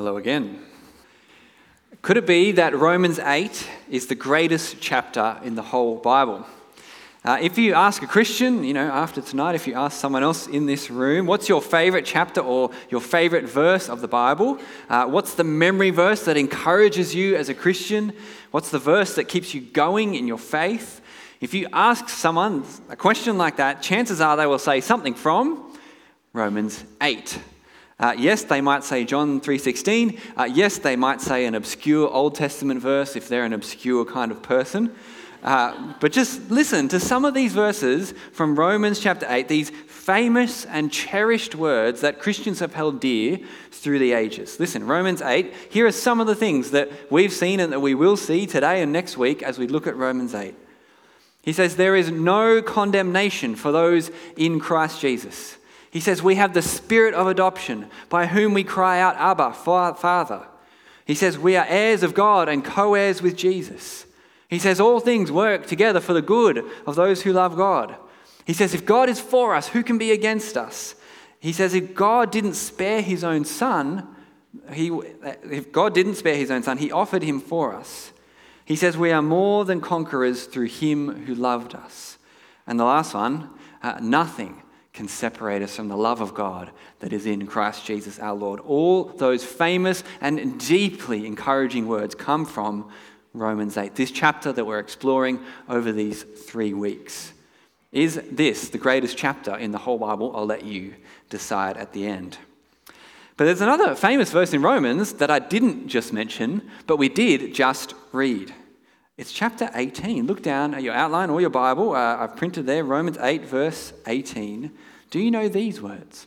Hello again. Could it be that Romans 8 is the greatest chapter in the whole Bible? Uh, if you ask a Christian, you know, after tonight, if you ask someone else in this room, what's your favorite chapter or your favorite verse of the Bible? Uh, what's the memory verse that encourages you as a Christian? What's the verse that keeps you going in your faith? If you ask someone a question like that, chances are they will say something from Romans 8. Uh, yes, they might say John 3:16. Uh, yes, they might say an obscure Old Testament verse if they're an obscure kind of person. Uh, but just listen to some of these verses from Romans chapter 8, these famous and cherished words that Christians have held dear through the ages. Listen, Romans 8, here are some of the things that we've seen and that we will see today and next week as we look at Romans 8. He says, There is no condemnation for those in Christ Jesus. He says, We have the spirit of adoption by whom we cry out, Abba, Father. He says, We are heirs of God and co heirs with Jesus. He says, All things work together for the good of those who love God. He says, If God is for us, who can be against us? He says, If God didn't spare his own son, he, if God didn't spare his own son, he offered him for us. He says, We are more than conquerors through him who loved us. And the last one, uh, nothing can separate us from the love of God that is in Christ Jesus our Lord. All those famous and deeply encouraging words come from Romans 8, this chapter that we're exploring over these three weeks. Is this the greatest chapter in the whole Bible? I'll let you decide at the end. But there's another famous verse in Romans that I didn't just mention, but we did just read. It's chapter 18. Look down at your outline or your Bible. Uh, I've printed there Romans 8, verse 18. Do you know these words?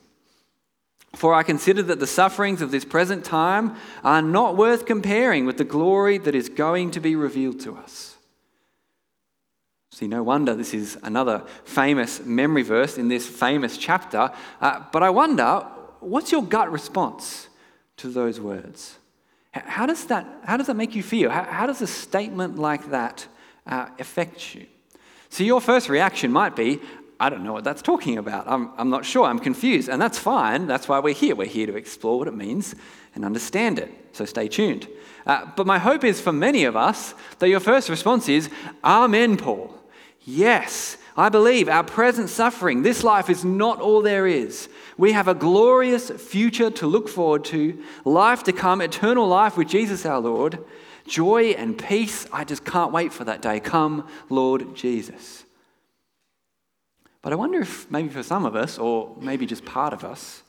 For I consider that the sufferings of this present time are not worth comparing with the glory that is going to be revealed to us. See, no wonder this is another famous memory verse in this famous chapter. Uh, but I wonder, what's your gut response to those words? How does that, how does that make you feel? How, how does a statement like that uh, affect you? So, your first reaction might be, I don't know what that's talking about. I'm, I'm not sure. I'm confused. And that's fine. That's why we're here. We're here to explore what it means and understand it. So, stay tuned. Uh, but my hope is for many of us that your first response is, Amen, Paul. Yes, I believe our present suffering, this life is not all there is. We have a glorious future to look forward to, life to come, eternal life with Jesus our Lord, joy and peace. I just can't wait for that day. Come, Lord Jesus. But I wonder if maybe for some of us, or maybe just part of us,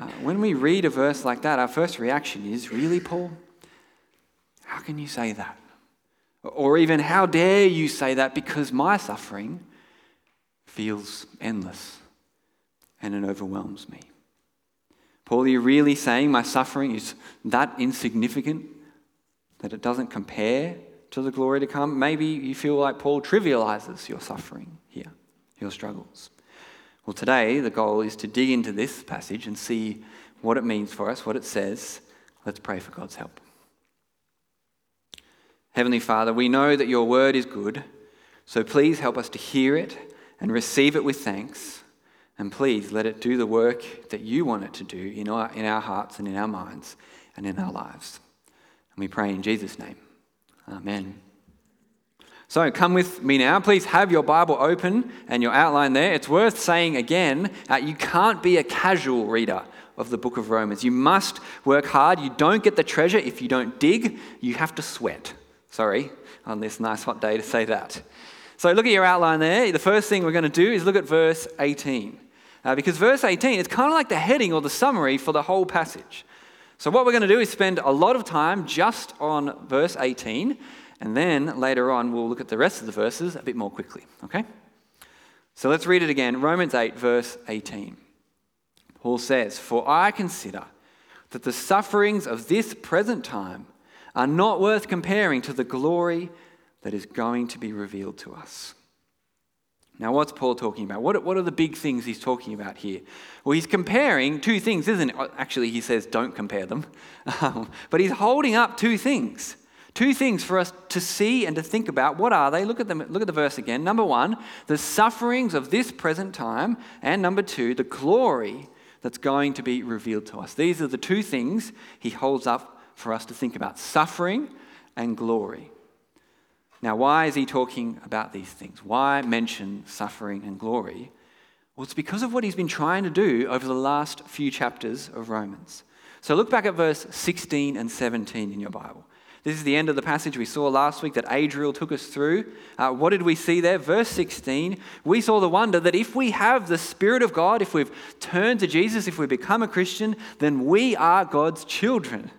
uh, when we read a verse like that, our first reaction is, Really, Paul? How can you say that? Or even, How dare you say that because my suffering feels endless and it overwhelms me. Paul, are you really saying my suffering is that insignificant that it doesn't compare to the glory to come? Maybe you feel like Paul trivializes your suffering here, your struggles. Well, today the goal is to dig into this passage and see what it means for us, what it says. Let's pray for God's help. Heavenly Father, we know that your word is good, so please help us to hear it and receive it with thanks. And please let it do the work that you want it to do in our, in our hearts and in our minds and in our lives. And we pray in Jesus' name. Amen. So come with me now. Please have your Bible open and your outline there. It's worth saying again uh, you can't be a casual reader of the book of Romans. You must work hard. You don't get the treasure if you don't dig. You have to sweat. Sorry, on this nice hot day to say that. So look at your outline there. The first thing we're going to do is look at verse 18. Uh, because verse 18 is kind of like the heading or the summary for the whole passage. So, what we're going to do is spend a lot of time just on verse 18, and then later on we'll look at the rest of the verses a bit more quickly. Okay? So, let's read it again. Romans 8, verse 18. Paul says, For I consider that the sufferings of this present time are not worth comparing to the glory that is going to be revealed to us. Now, what's Paul talking about? What, what are the big things he's talking about here? Well, he's comparing two things, isn't it? Actually, he says don't compare them. Um, but he's holding up two things. Two things for us to see and to think about. What are they? Look at them. Look at the verse again. Number one, the sufferings of this present time, and number two, the glory that's going to be revealed to us. These are the two things he holds up for us to think about suffering and glory. Now, why is he talking about these things? Why mention suffering and glory? Well, it's because of what he's been trying to do over the last few chapters of Romans. So look back at verse 16 and 17 in your Bible. This is the end of the passage we saw last week that Adriel took us through. Uh, what did we see there? Verse 16, we saw the wonder that if we have the Spirit of God, if we've turned to Jesus, if we become a Christian, then we are God's children.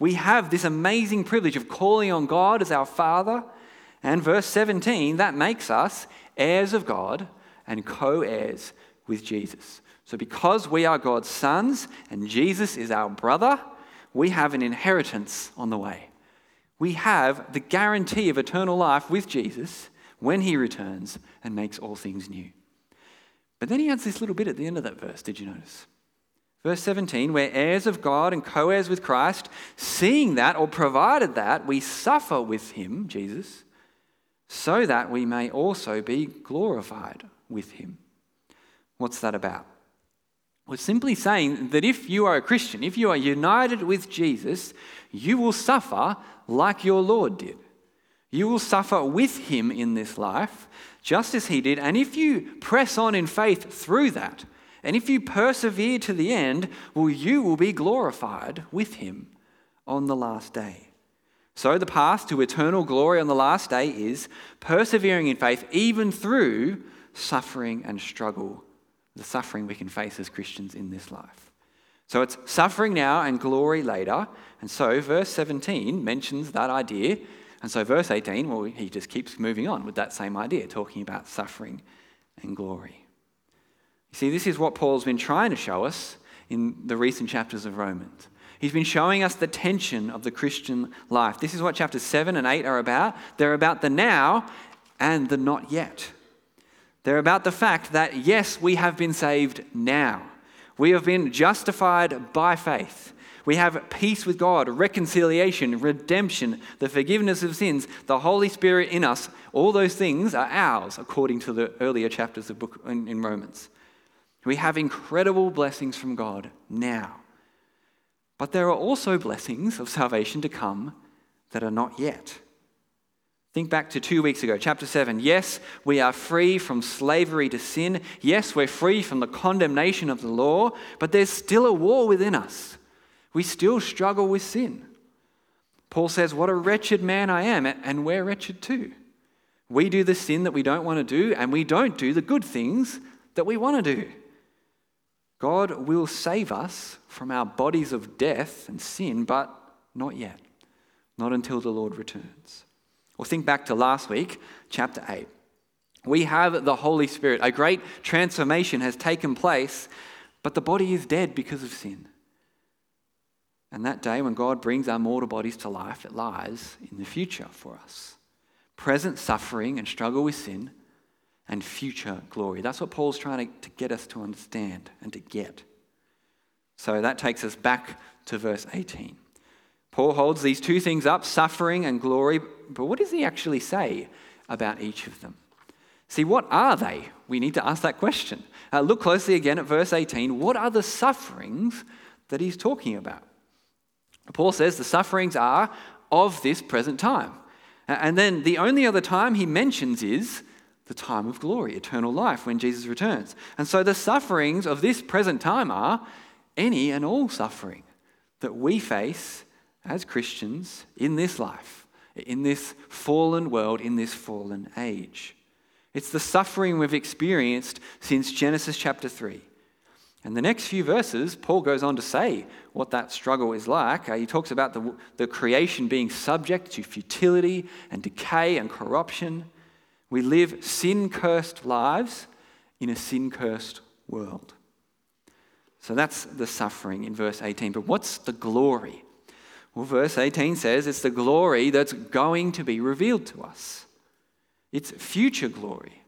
We have this amazing privilege of calling on God as our Father. And verse 17, that makes us heirs of God and co heirs with Jesus. So, because we are God's sons and Jesus is our brother, we have an inheritance on the way we have the guarantee of eternal life with Jesus when he returns and makes all things new. But then he adds this little bit at the end of that verse, did you notice? Verse 17, we're heirs of God and co heirs with Christ, seeing that, or provided that, we suffer with him, Jesus, so that we may also be glorified with him. What's that about? We're simply saying that if you are a Christian, if you are united with Jesus, you will suffer like your Lord did. You will suffer with him in this life, just as he did. And if you press on in faith through that, and if you persevere to the end, well, you will be glorified with him on the last day. So, the path to eternal glory on the last day is persevering in faith, even through suffering and struggle the suffering we can face as Christians in this life. So it's suffering now and glory later. And so verse 17 mentions that idea. And so verse 18, well, he just keeps moving on with that same idea, talking about suffering and glory. You see, this is what Paul's been trying to show us in the recent chapters of Romans. He's been showing us the tension of the Christian life. This is what chapters 7 and 8 are about. They're about the now and the not yet. They're about the fact that, yes, we have been saved now. We have been justified by faith. We have peace with God, reconciliation, redemption, the forgiveness of sins, the Holy Spirit in us. All those things are ours, according to the earlier chapters of book in Romans. We have incredible blessings from God now. But there are also blessings of salvation to come that are not yet. Think back to two weeks ago, chapter 7. Yes, we are free from slavery to sin. Yes, we're free from the condemnation of the law, but there's still a war within us. We still struggle with sin. Paul says, What a wretched man I am, and we're wretched too. We do the sin that we don't want to do, and we don't do the good things that we want to do. God will save us from our bodies of death and sin, but not yet, not until the Lord returns. Or think back to last week, chapter 8. We have the Holy Spirit. A great transformation has taken place, but the body is dead because of sin. And that day, when God brings our mortal bodies to life, it lies in the future for us. Present suffering and struggle with sin, and future glory. That's what Paul's trying to, to get us to understand and to get. So that takes us back to verse 18. Paul holds these two things up suffering and glory, but what does he actually say about each of them? See, what are they? We need to ask that question. Uh, look closely again at verse 18. What are the sufferings that he's talking about? Paul says the sufferings are of this present time. And then the only other time he mentions is the time of glory, eternal life, when Jesus returns. And so the sufferings of this present time are any and all suffering that we face as Christians in this life, in this fallen world, in this fallen age. It's the suffering we've experienced since Genesis chapter 3. And the next few verses, Paul goes on to say what that struggle is like. Uh, he talks about the, the creation being subject to futility and decay and corruption. We live sin cursed lives in a sin cursed world. So that's the suffering in verse 18. But what's the glory? Well, verse 18 says it's the glory that's going to be revealed to us. It's future glory.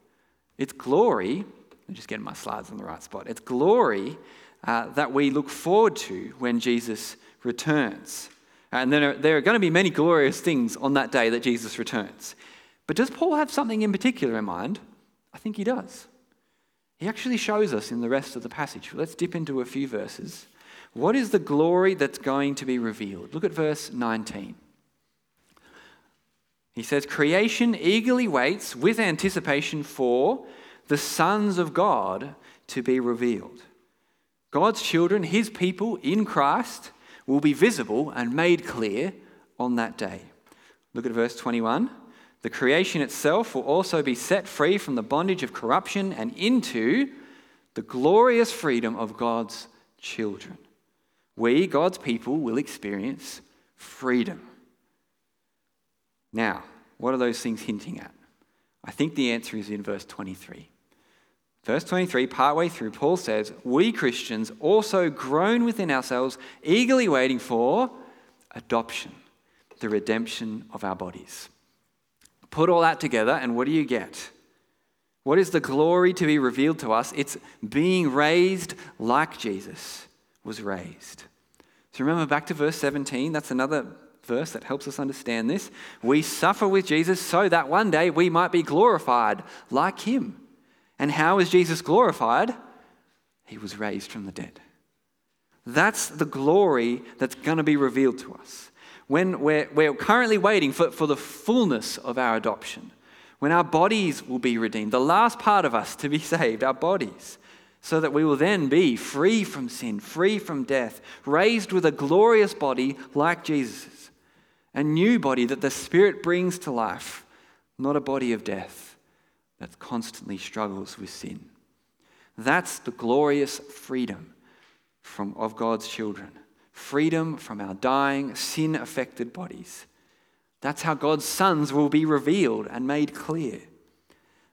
It's glory, I'm just getting my slides on the right spot. It's glory uh, that we look forward to when Jesus returns. And then there are going to be many glorious things on that day that Jesus returns. But does Paul have something in particular in mind? I think he does. He actually shows us in the rest of the passage. Let's dip into a few verses. What is the glory that's going to be revealed? Look at verse 19. He says, Creation eagerly waits with anticipation for the sons of God to be revealed. God's children, his people in Christ, will be visible and made clear on that day. Look at verse 21. The creation itself will also be set free from the bondage of corruption and into the glorious freedom of God's children. We, God's people, will experience freedom. Now, what are those things hinting at? I think the answer is in verse 23. Verse 23, partway through, Paul says, We Christians also groan within ourselves, eagerly waiting for adoption, the redemption of our bodies. Put all that together, and what do you get? What is the glory to be revealed to us? It's being raised like Jesus was raised. So remember back to verse 17, that's another verse that helps us understand this. We suffer with Jesus so that one day we might be glorified like him. And how is Jesus glorified? He was raised from the dead. That's the glory that's going to be revealed to us. When we're, we're currently waiting for, for the fullness of our adoption, when our bodies will be redeemed, the last part of us to be saved, our bodies, so that we will then be free from sin, free from death, raised with a glorious body like Jesus' a new body that the Spirit brings to life, not a body of death that constantly struggles with sin. That's the glorious freedom from, of God's children freedom from our dying, sin affected bodies. That's how God's sons will be revealed and made clear.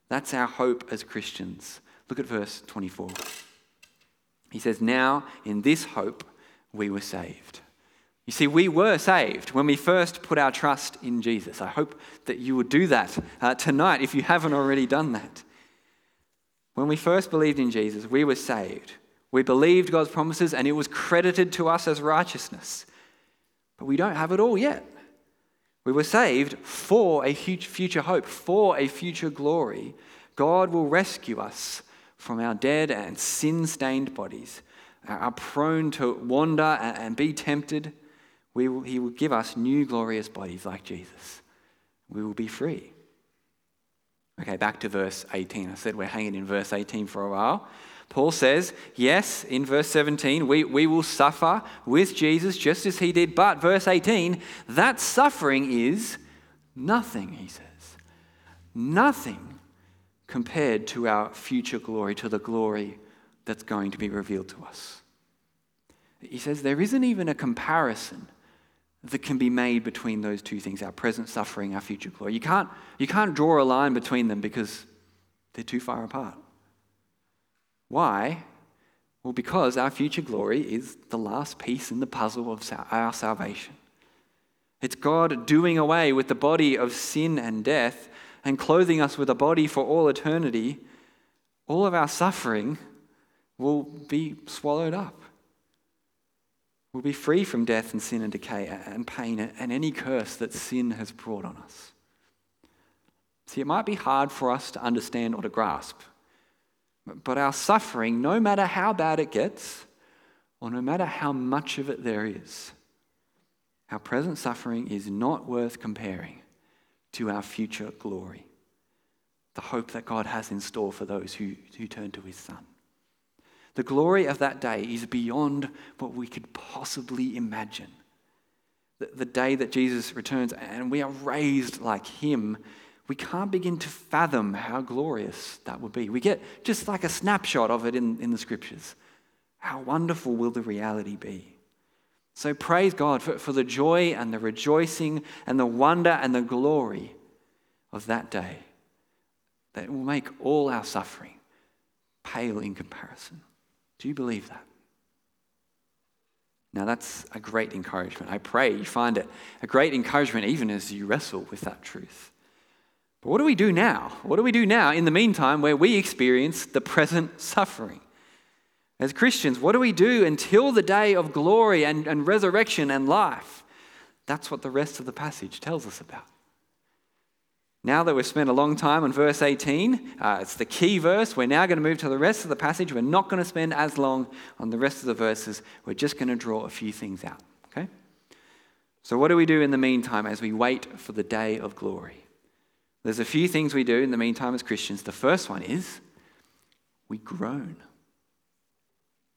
That's our hope as Christians. Look at verse 24. He says, Now in this hope we were saved. You see, we were saved when we first put our trust in Jesus. I hope that you would do that uh, tonight if you haven't already done that. When we first believed in Jesus, we were saved. We believed God's promises and it was credited to us as righteousness. But we don't have it all yet. We were saved for a future hope, for a future glory. God will rescue us from our dead and sin stained bodies, are prone to wander and be tempted will, he will give us new glorious bodies like Jesus. We will be free. Okay, back to verse 18. I said we're hanging in verse 18 for a while. Paul says, yes, in verse 17, we, we will suffer with Jesus just as he did. But verse 18, that suffering is nothing, he says. Nothing compared to our future glory, to the glory that's going to be revealed to us. He says there isn't even a comparison that can be made between those two things our present suffering, our future glory. You can't, you can't draw a line between them because they're too far apart. Why? Well, because our future glory is the last piece in the puzzle of our salvation. It's God doing away with the body of sin and death and clothing us with a body for all eternity. All of our suffering will be swallowed up. We'll be free from death and sin and decay and pain and any curse that sin has brought on us. See, it might be hard for us to understand or to grasp, but our suffering, no matter how bad it gets, or no matter how much of it there is, our present suffering is not worth comparing to our future glory, the hope that God has in store for those who, who turn to his Son. The glory of that day is beyond what we could possibly imagine. The, the day that Jesus returns and we are raised like him, we can't begin to fathom how glorious that would be. We get just like a snapshot of it in, in the scriptures. How wonderful will the reality be? So praise God for, for the joy and the rejoicing and the wonder and the glory of that day that will make all our suffering pale in comparison. Do you believe that? Now, that's a great encouragement. I pray you find it a great encouragement even as you wrestle with that truth. But what do we do now? What do we do now in the meantime where we experience the present suffering? As Christians, what do we do until the day of glory and, and resurrection and life? That's what the rest of the passage tells us about. Now that we've spent a long time on verse 18, uh, it's the key verse. We're now going to move to the rest of the passage. We're not going to spend as long on the rest of the verses. We're just going to draw a few things out. Okay? So, what do we do in the meantime as we wait for the day of glory? There's a few things we do in the meantime as Christians. The first one is we groan.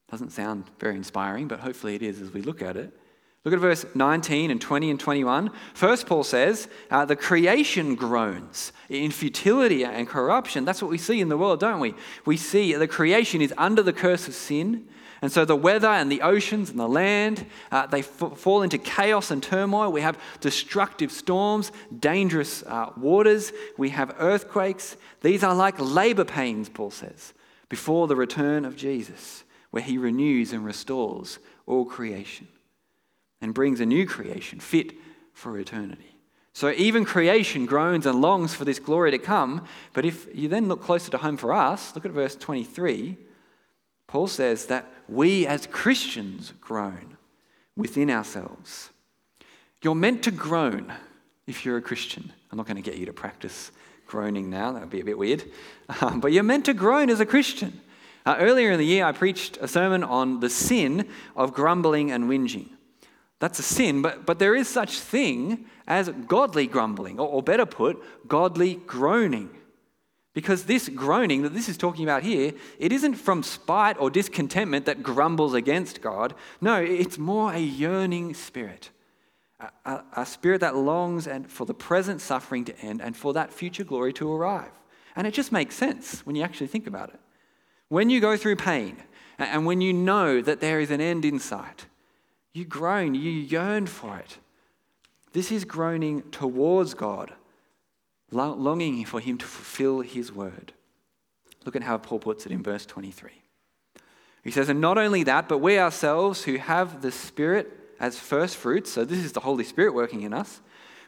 Doesn't sound very inspiring, but hopefully it is as we look at it. Look at verse 19 and 20 and 21. First, Paul says, uh, the creation groans in futility and corruption. That's what we see in the world, don't we? We see the creation is under the curse of sin. And so the weather and the oceans and the land, uh, they f- fall into chaos and turmoil. We have destructive storms, dangerous uh, waters. We have earthquakes. These are like labor pains, Paul says, before the return of Jesus, where he renews and restores all creation and brings a new creation fit for eternity. So even creation groans and longs for this glory to come. But if you then look closer to home for us, look at verse 23. Paul says that we as Christians groan within ourselves. You're meant to groan if you're a Christian. I'm not going to get you to practice groaning now, that would be a bit weird. Um, but you're meant to groan as a Christian. Uh, earlier in the year, I preached a sermon on the sin of grumbling and whinging. That's a sin, but, but there is such thing as godly grumbling, or, or better put, godly groaning. Because this groaning that this is talking about here, it isn't from spite or discontentment that grumbles against God. No, it's more a yearning spirit. A, a, a, spirit that longs and for the present suffering to end and for that future glory to arrive. And it just makes sense when you actually think about it. When you go through pain and when you know that there is an end in sight, you groan, you yearn for it. This is groaning towards God, longing for Him to fulfill His word. Look at how Paul puts it in verse 23. He says, And not only that, but we ourselves who have the Spirit as first fruits, so this is the Holy Spirit working in us,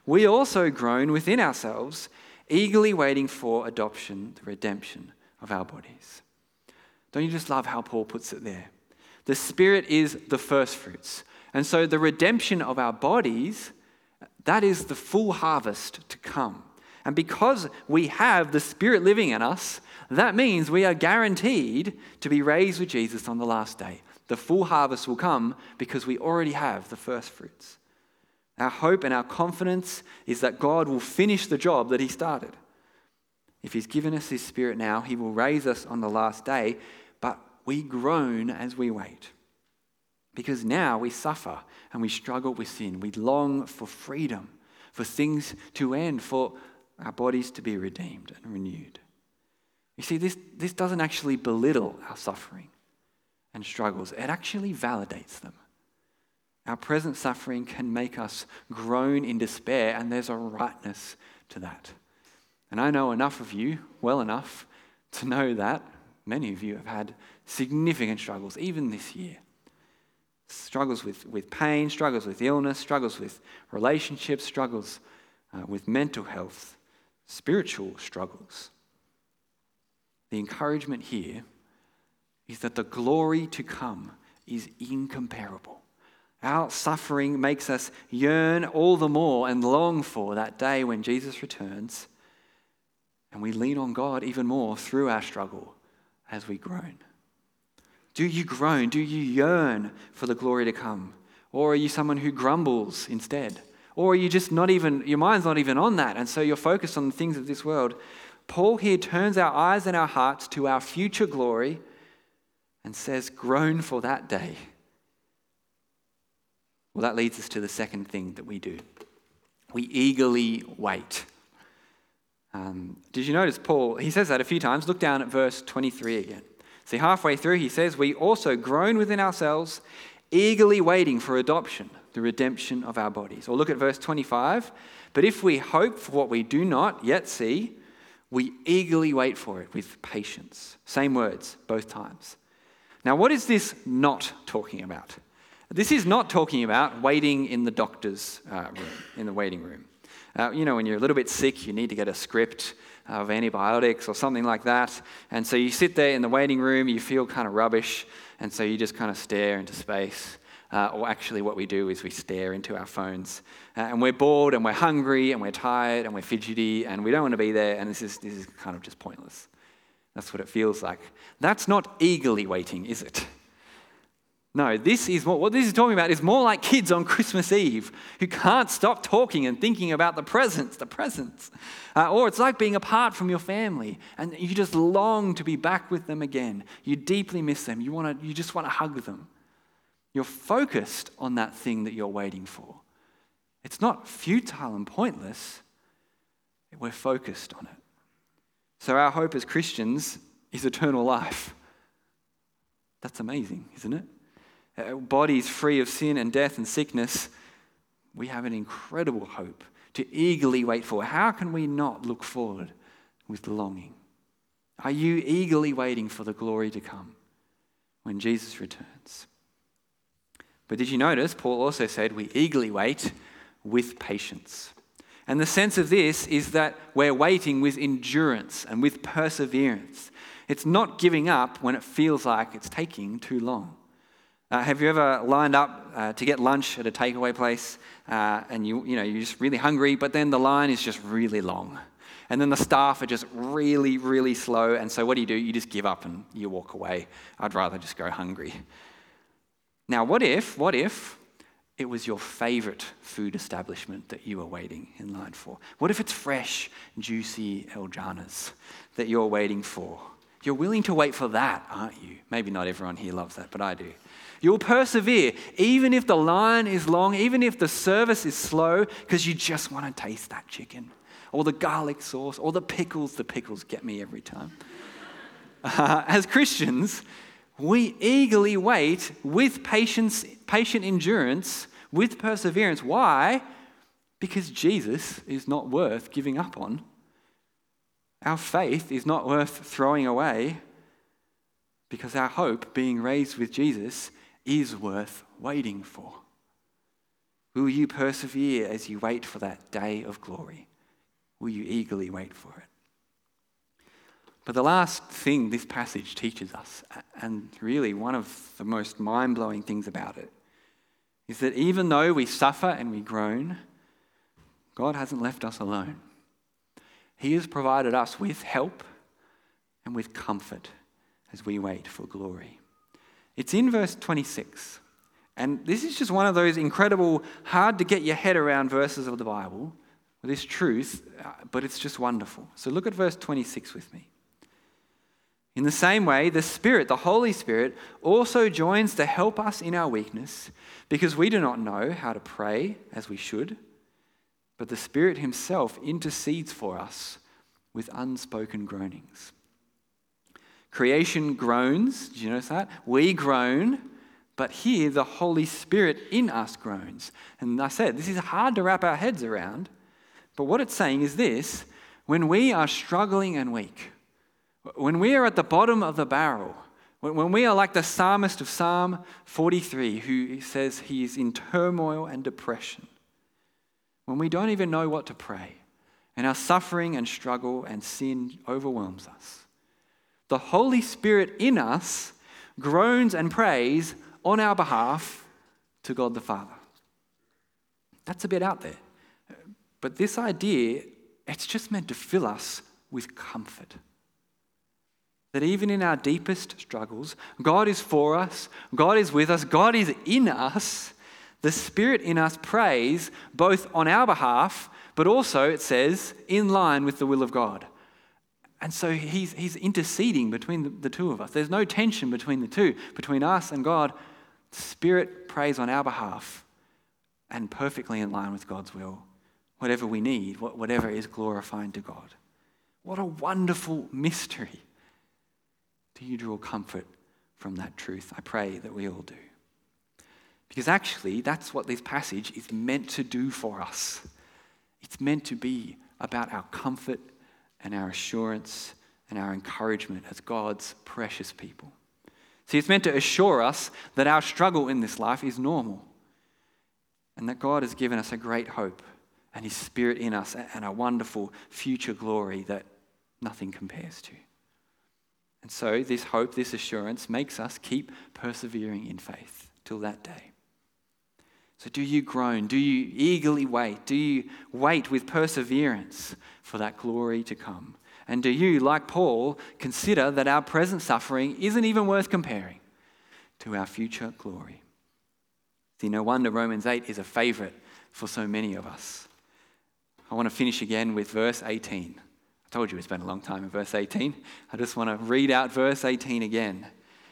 we also groan within ourselves, eagerly waiting for adoption, the redemption of our bodies. Don't you just love how Paul puts it there? The Spirit is the first fruits. And so the redemption of our bodies, that is the full harvest to come. And because we have the Spirit living in us, that means we are guaranteed to be raised with Jesus on the last day. The full harvest will come because we already have the first fruits. Our hope and our confidence is that God will finish the job that He started. If He's given us His Spirit now, He will raise us on the last day, but we groan as we wait. Because now we suffer and we struggle with sin. We long for freedom, for things to end, for our bodies to be redeemed and renewed. You see, this, this doesn't actually belittle our suffering and struggles, it actually validates them. Our present suffering can make us groan in despair, and there's a rightness to that. And I know enough of you, well enough, to know that many of you have had significant struggles, even this year struggles with, with pain, struggles with illness, struggles with relationships, struggles uh, with mental health, spiritual struggles. The encouragement here is that the glory to come is incomparable. Our suffering makes us yearn all the more and long for that day when Jesus returns, and we lean on God even more through our struggle as we groan. Do you groan? Do you yearn for the glory to come? Or are you someone who grumbles instead? Or are you just not even, your mind's not even on that, and so you're focused on the things of this world? Paul here turns our eyes and our hearts to our future glory and says, Groan for that day. Well, that leads us to the second thing that we do we eagerly wait. Um, did you notice Paul? He says that a few times. Look down at verse 23 again. See, halfway through, he says, We also groan within ourselves, eagerly waiting for adoption, the redemption of our bodies. Or look at verse 25. But if we hope for what we do not yet see, we eagerly wait for it with patience. Same words, both times. Now, what is this not talking about? This is not talking about waiting in the doctor's uh, room, in the waiting room. Uh, you know, when you're a little bit sick, you need to get a script of antibiotics or something like that. And so you sit there in the waiting room, you feel kind of rubbish, and so you just kind of stare into space. Uh, or actually, what we do is we stare into our phones. Uh, and we're bored and we're hungry and we're tired and we're fidgety and we don't want to be there. And this is, this is kind of just pointless. That's what it feels like. That's not eagerly waiting, is it? No, this is what, what this is talking about is more like kids on Christmas Eve who can't stop talking and thinking about the presents, the presents. Uh, or it's like being apart from your family and you just long to be back with them again. You deeply miss them. You, wanna, you just want to hug them. You're focused on that thing that you're waiting for. It's not futile and pointless, we're focused on it. So, our hope as Christians is eternal life. That's amazing, isn't it? Bodies free of sin and death and sickness, we have an incredible hope to eagerly wait for. How can we not look forward with longing? Are you eagerly waiting for the glory to come when Jesus returns? But did you notice, Paul also said, we eagerly wait with patience. And the sense of this is that we're waiting with endurance and with perseverance. It's not giving up when it feels like it's taking too long. Uh, have you ever lined up uh, to get lunch at a takeaway place uh, and you, you know, you're just really hungry, but then the line is just really long? And then the staff are just really, really slow. And so what do you do? You just give up and you walk away. I'd rather just go hungry. Now, what if, what if it was your favorite food establishment that you were waiting in line for? What if it's fresh, juicy El Jannahs that you're waiting for? You're willing to wait for that, aren't you? Maybe not everyone here loves that, but I do. You'll persevere, even if the line is long, even if the service is slow, because you just want to taste that chicken or the garlic sauce or the pickles. The pickles get me every time. Uh, as Christians, we eagerly wait with patience, patient endurance, with perseverance. Why? Because Jesus is not worth giving up on. Our faith is not worth throwing away because our hope, being raised with Jesus, is worth waiting for. Will you persevere as you wait for that day of glory? Will you eagerly wait for it? But the last thing this passage teaches us, and really one of the most mind blowing things about it, is that even though we suffer and we groan, God hasn't left us alone. He has provided us with help and with comfort as we wait for glory. It's in verse 26. And this is just one of those incredible, hard to get your head around verses of the Bible, this truth, uh, but it's just wonderful. So look at verse 26 with me. In the same way, the Spirit, the Holy Spirit, also joins to help us in our weakness because we do not know how to pray as we should, but the Spirit Himself intercedes for us with unspoken groanings. Creation groans, did you notice that? We groan, but here the Holy Spirit in us groans. And I said, this is hard to wrap our heads around, but what it's saying is this when we are struggling and weak, when we are at the bottom of the barrel, when we are like the psalmist of Psalm 43, who says he is in turmoil and depression, when we don't even know what to pray, and our suffering and struggle and sin overwhelms us, the Holy Spirit in us groans and prays on our behalf to God the Father. That's a bit out there. But this idea, it's just meant to fill us with comfort. That even in our deepest struggles, God is for us, God is with us, God is in us. The Spirit in us prays both on our behalf, but also, it says, in line with the will of God. And so he's, he's interceding between the, the two of us. There's no tension between the two, between us and God. Spirit prays on our behalf and perfectly in line with God's will, whatever we need, whatever is glorifying to God. What a wonderful mystery. Do you draw comfort from that truth? I pray that we all do. Because actually, that's what this passage is meant to do for us. It's meant to be about our comfort and our assurance and our encouragement as God's precious people. See, it's meant to assure us that our struggle in this life is normal and that God has given us a great hope and His Spirit in us and a wonderful future glory that nothing compares to. And so, this hope, this assurance makes us keep persevering in faith till that day. So, do you groan? Do you eagerly wait? Do you wait with perseverance for that glory to come? And do you, like Paul, consider that our present suffering isn't even worth comparing to our future glory? See, no wonder Romans 8 is a favorite for so many of us. I want to finish again with verse 18. I told you it's been a long time in verse 18. I just want to read out verse 18 again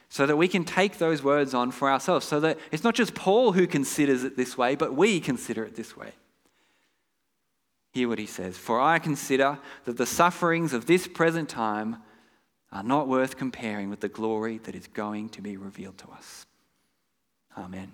so that we can take those words on for ourselves, so that it's not just Paul who considers it this way, but we consider it this way. Hear what he says For I consider that the sufferings of this present time are not worth comparing with the glory that is going to be revealed to us. Amen.